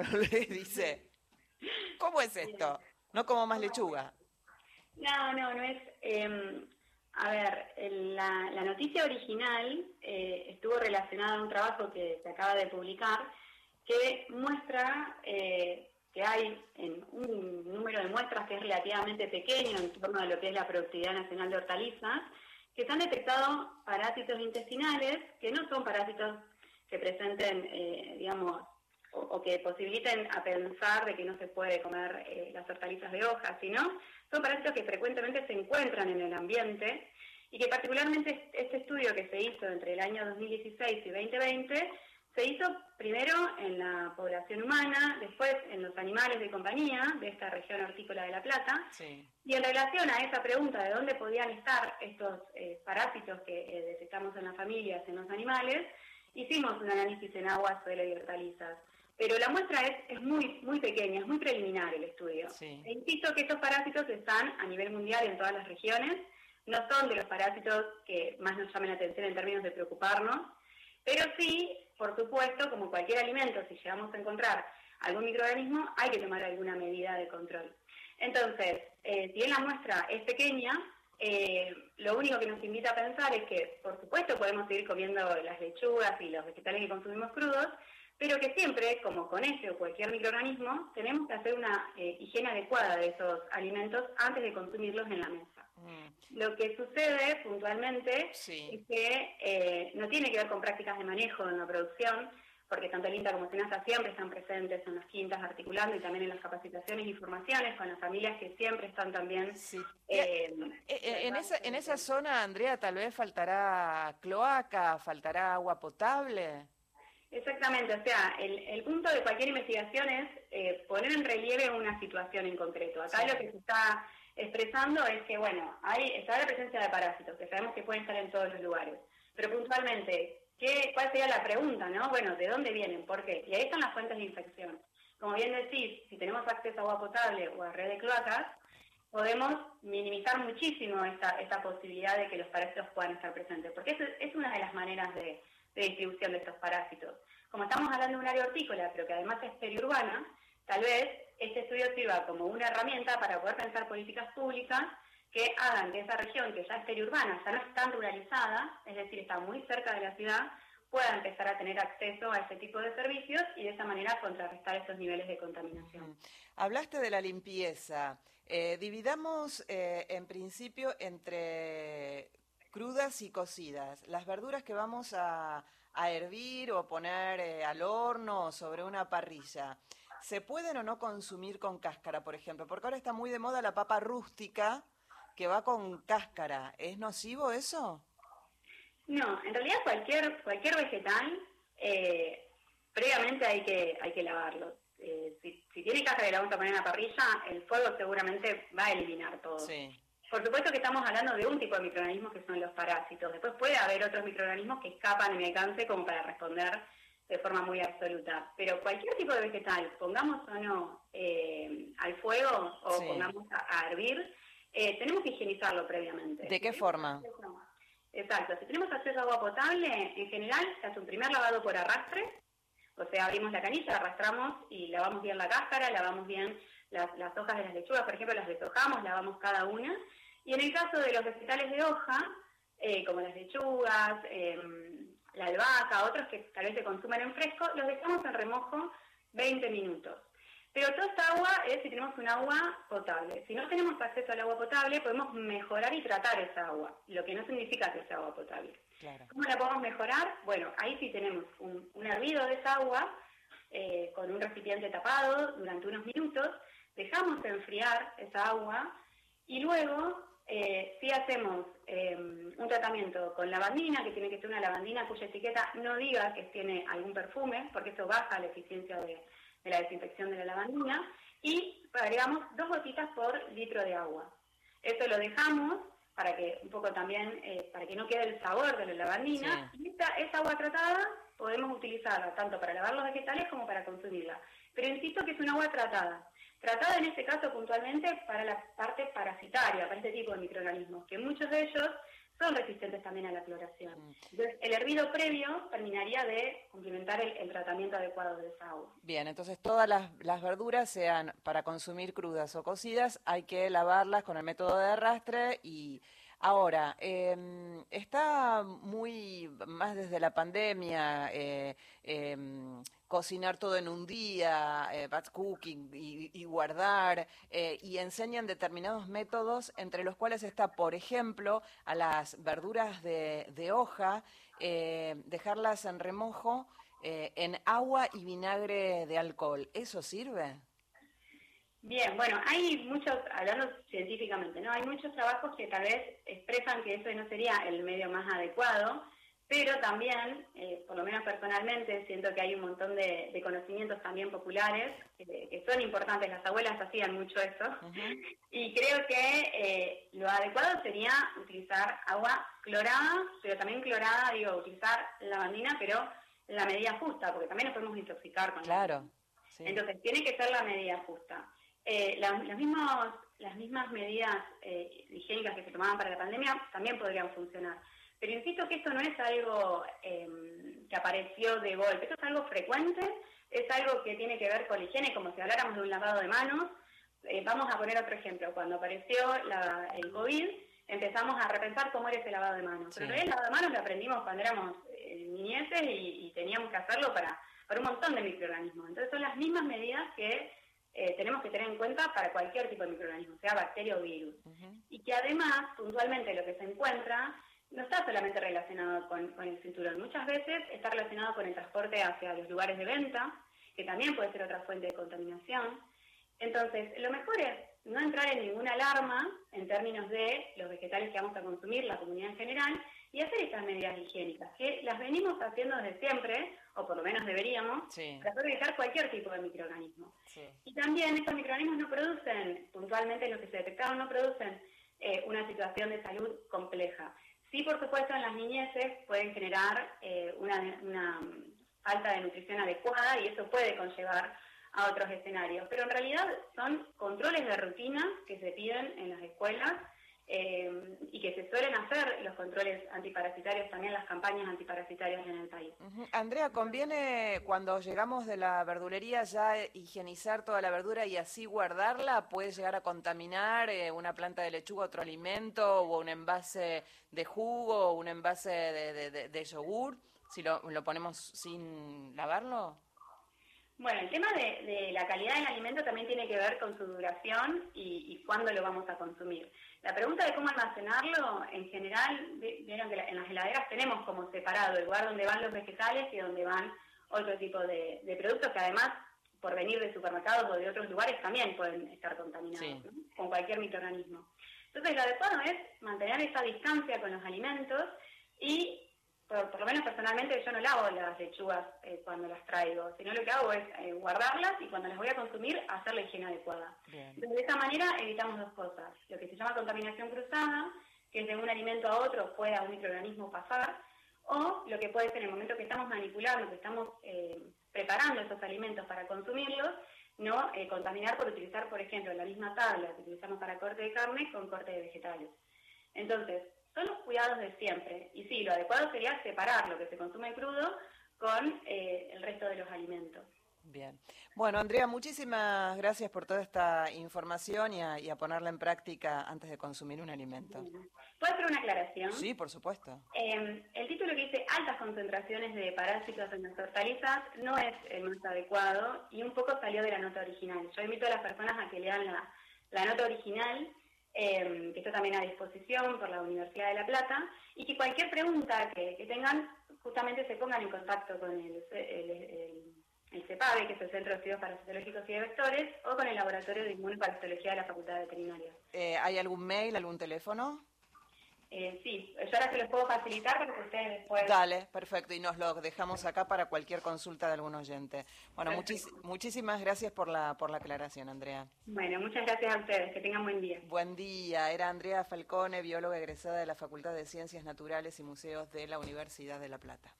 y dice, ¿cómo es esto? No como más lechuga. No, no, no es... Em, a ver, la, noticia original eh, estuvo relacionada a un trabajo que se acaba de publicar que muestra eh, que hay en un número de muestras que es relativamente pequeño en torno a lo que es la productividad nacional de hortalizas, que se han detectado parásitos intestinales que no son parásitos que presenten, eh, digamos, o, que posibiliten a pensar de que no se puede comer eh, las hortalizas de hoja, sino son parásitos que frecuentemente se encuentran en el ambiente y que particularmente este estudio que se hizo entre el año 2016 y 2020 se hizo primero en la población humana, después en los animales de compañía de esta región hortícola de La Plata. Y en relación a esa pregunta de dónde podían estar estos eh, parásitos que eh, detectamos en las familias, en los animales, hicimos un análisis en agua, suelo y hortalizas. Pero la muestra es, es muy, muy pequeña, es muy preliminar el estudio. E insisto que estos parásitos están a nivel mundial en todas las regiones, no son de los parásitos que más nos llamen la atención en términos de preocuparnos, pero sí, por supuesto, como cualquier alimento, si llegamos a encontrar algún microorganismo, hay que tomar alguna medida de control. Entonces, eh, si bien la muestra es pequeña, eh, lo único que nos invita a pensar es que, por supuesto, podemos seguir comiendo las lechugas y los vegetales que consumimos crudos, pero que siempre, como con este o cualquier microorganismo, tenemos que hacer una eh, higiene adecuada de esos alimentos antes de consumirlos en la mesa. Mm. Lo que sucede puntualmente es que eh, no tiene que ver con prácticas de manejo en la producción, porque tanto el INTA como SENASA siempre están presentes en las quintas articulando y también en las capacitaciones y formaciones con las familias que siempre están también. Eh, eh, en, esa, en esa zona, Andrea, tal vez faltará cloaca, faltará agua potable. Exactamente, o sea, el, el punto de cualquier investigación es poner en relieve una situación en concreto. Acá lo que se está expresando es que, bueno, hay, está la presencia de parásitos, que sabemos que pueden estar en todos los lugares, pero puntualmente, ¿qué, ¿cuál sería la pregunta, no? Bueno, ¿de dónde vienen? ¿Por qué? Y ahí están las fuentes de infección. Como bien decís, si tenemos acceso a agua potable o a red de cloacas, podemos minimizar muchísimo esta, esta posibilidad de que los parásitos puedan estar presentes, porque es, es una de las maneras de, de distribución de estos parásitos. Como estamos hablando de un área hortícola, pero que además es periurbana, tal vez este estudio sirva como una herramienta para poder pensar políticas públicas que hagan que esa región, que ya es periurbana, ya no es tan ruralizada, es decir, está muy cerca de la ciudad, pueda empezar a tener acceso a ese tipo de servicios y de esa manera contrarrestar esos niveles de contaminación. Hablaste de la limpieza. Eh, dividamos eh, en principio entre crudas y cocidas. Las verduras que vamos a, hervir o poner eh, al horno o sobre una parrilla. ¿Se pueden o no consumir con cáscara, por ejemplo? Porque ahora está muy de moda la papa rústica que va con cáscara. ¿Es nocivo eso? No, en realidad cualquier cualquier vegetal eh, previamente hay que hay que lavarlo. Eh, si, tiene cáscara y la vamos a poner en la parrilla, el fuego seguramente va a eliminar todo. Sí. Por supuesto que estamos hablando de un tipo de microorganismos que son los parásitos. Después puede haber otros microorganismos que escapan en mi alcance como para responder de forma muy absoluta. Pero cualquier tipo de vegetal, pongamos o no eh, al fuego o pongamos a, hervir, eh, tenemos que higienizarlo previamente. ¿De qué forma? Exacto. Si tenemos acceso a agua potable, en general se hace un primer lavado por arrastre, o sea, abrimos la canilla, arrastramos y lavamos bien la cáscara, lavamos bien las, hojas de las lechugas, por ejemplo, las deshojamos, lavamos cada una. Y en el caso de los vegetales de hoja, eh, como las lechugas, eh, la albahaca, otros que tal vez se consumen en fresco, los dejamos en remojo 20 minutos. Pero toda esta agua es si tenemos un agua potable. Si no tenemos acceso al agua potable, podemos mejorar y tratar esa agua, lo que no significa que sea agua potable. ¿Cómo la podemos mejorar? Bueno, ahí sí tenemos un, hervido de esa agua eh, con un recipiente tapado durante unos minutos, dejamos enfriar esa agua y luego eh, si hacemos em, un tratamiento con lavandina, que tiene que ser una lavandina cuya etiqueta no diga que tiene algún perfume, porque eso baja la eficiencia de, la desinfección de la lavandina, y agregamos dos gotitas por litro de agua. Eso lo dejamos para que un poco también, eh, para que no quede el sabor de la lavandina, y esta, esa agua tratada podemos utilizarla tanto para lavar los vegetales como para consumirla. Pero insisto que es un agua tratada tratada en este caso puntualmente para la parte parasitaria, para este tipo de microorganismos, que muchos de ellos son resistentes también a la cloración. Mm. Entonces, el hervido previo terminaría de complementar el, tratamiento adecuado de esa agua. Bien, entonces todas las, verduras, sean para consumir crudas o cocidas, hay que lavarlas con el método de arrastre y... Ahora, em, está muy, más desde la pandemia, eh, em, cocinar todo en un día, eh, batch cooking y, guardar, eh, y enseñan determinados métodos, entre los cuales está, por ejemplo, a las verduras de, hoja, eh, dejarlas en remojo en agua y vinagre de alcohol. ¿Eso sirve? Bien, bueno, hay muchos, hablando científicamente, ¿no? Hay muchos trabajos que tal vez expresan que eso no sería el medio más adecuado, pero también, eh, por lo menos personalmente, siento que hay un montón de, conocimientos también populares que, son importantes. Las abuelas hacían mucho eso. Y creo que eh, lo adecuado sería utilizar agua clorada, pero también clorada, digo, utilizar lavandina, pero la medida justa, porque también nos podemos intoxicar con Claro. Entonces, tiene que ser la medida justa. Eh, las, mismas, las mismas medidas higiénicas que se tomaban para la pandemia también podrían funcionar. Pero insisto que esto no es algo em, que apareció de golpe, esto es algo frecuente, es algo que tiene que ver con la higiene, como si habláramos de un lavado de manos. Eh, vamos a poner otro ejemplo, cuando apareció el COVID, empezamos a repensar cómo era ese lavado de manos. Pero el lavado de manos lo aprendimos cuando éramos eh, niñeces y, teníamos que hacerlo para, para un montón de microorganismos. Entonces son las mismas medidas que eh, tenemos que tener en cuenta para cualquier tipo de microorganismo, sea bacteria o virus. Y que además, puntualmente, lo que se encuentra no está solamente relacionado con, el cinturón, muchas veces está relacionado con el transporte hacia los lugares de venta, que también puede ser otra fuente de contaminación. Entonces, lo mejor es no entrar en ninguna alarma en términos de los vegetales que vamos a consumir, la comunidad en general, y hacer estas medidas higiénicas, que las venimos haciendo desde siempre, o por lo menos deberíamos, para poder evitar cualquier tipo de microorganismo. Y también estos microorganismos no producen, puntualmente los que se detectaron, no producen eh, una situación de salud compleja. Sí, por supuesto, en las niñeces pueden generar eh, una, falta de nutrición adecuada y eso puede conllevar a otros escenarios. Pero en realidad son controles de rutina que se piden en las escuelas eh, y que se suelen hacer los controles antiparasitarios, también las campañas antiparasitarias en el país. Andrea, ¿conviene cuando llegamos de la verdulería ya higienizar toda la verdura y así guardarla? ¿Puede llegar a contaminar eh, una planta de lechuga, otro alimento, o un envase de jugo, o un envase de, yogur, si lo, lo ponemos sin lavarlo? Bueno, el tema de, la calidad del alimento también tiene que ver con su duración y, y cuándo lo vamos a consumir. La pregunta de cómo almacenarlo, en general, vieron que en las heladeras tenemos como separado el lugar donde van los vegetales y donde van otro tipo de, productos que además, por venir de supermercados o de otros lugares, también pueden estar contaminados con cualquier microorganismo. Entonces, lo adecuado es mantener esa distancia con los alimentos y por, lo menos personalmente yo no lavo las lechugas eh, cuando las traigo, sino lo que hago es eh, guardarlas y cuando las voy a consumir hacer la higiene adecuada. Entonces, de esa manera evitamos dos cosas, lo que se llama contaminación cruzada, que de un alimento a otro pueda un microorganismo pasar, o lo que puede ser en el momento que estamos manipulando, que estamos eh, preparando esos alimentos para consumirlos, no contaminar por utilizar, por ejemplo, la misma tabla que utilizamos para corte de carne con corte de vegetales. Entonces, son los cuidados de siempre. Y sí, lo adecuado sería separar lo que se consume crudo con eh, el resto de los alimentos. Bien. Bueno, Andrea, muchísimas gracias por toda esta información y a, ponerla en práctica antes de consumir un alimento. ¿Puedo hacer una aclaración? Sí, por supuesto. Em, el título que dice altas concentraciones de parásitos en las hortalizas no es el más adecuado y un poco salió de la nota original. Yo invito a las personas a que lean la, la nota original eh, que está también a disposición por la Universidad de La Plata, y que cualquier pregunta que, tengan, justamente se pongan en contacto con el, el, CEPAVE, que es el Centro de Estudios Parasitológicos y de Vectores, o con el Laboratorio de Inmunoparasitología de la Facultad de Veterinaria. Eh, ¿Hay algún mail, algún teléfono? Eh, sí, yo ahora se los puedo facilitar para que ustedes puedan... Dale, perfecto, y nos lo dejamos acá para cualquier consulta de algún oyente. Bueno, muchísimas gracias por la, por la aclaración, Andrea. Bueno, muchas gracias a ustedes, que tengan buen día. Buen día, era Andrea Falcone, bióloga egresada de la Facultad de Ciencias Naturales y Museos de la Universidad de La Plata.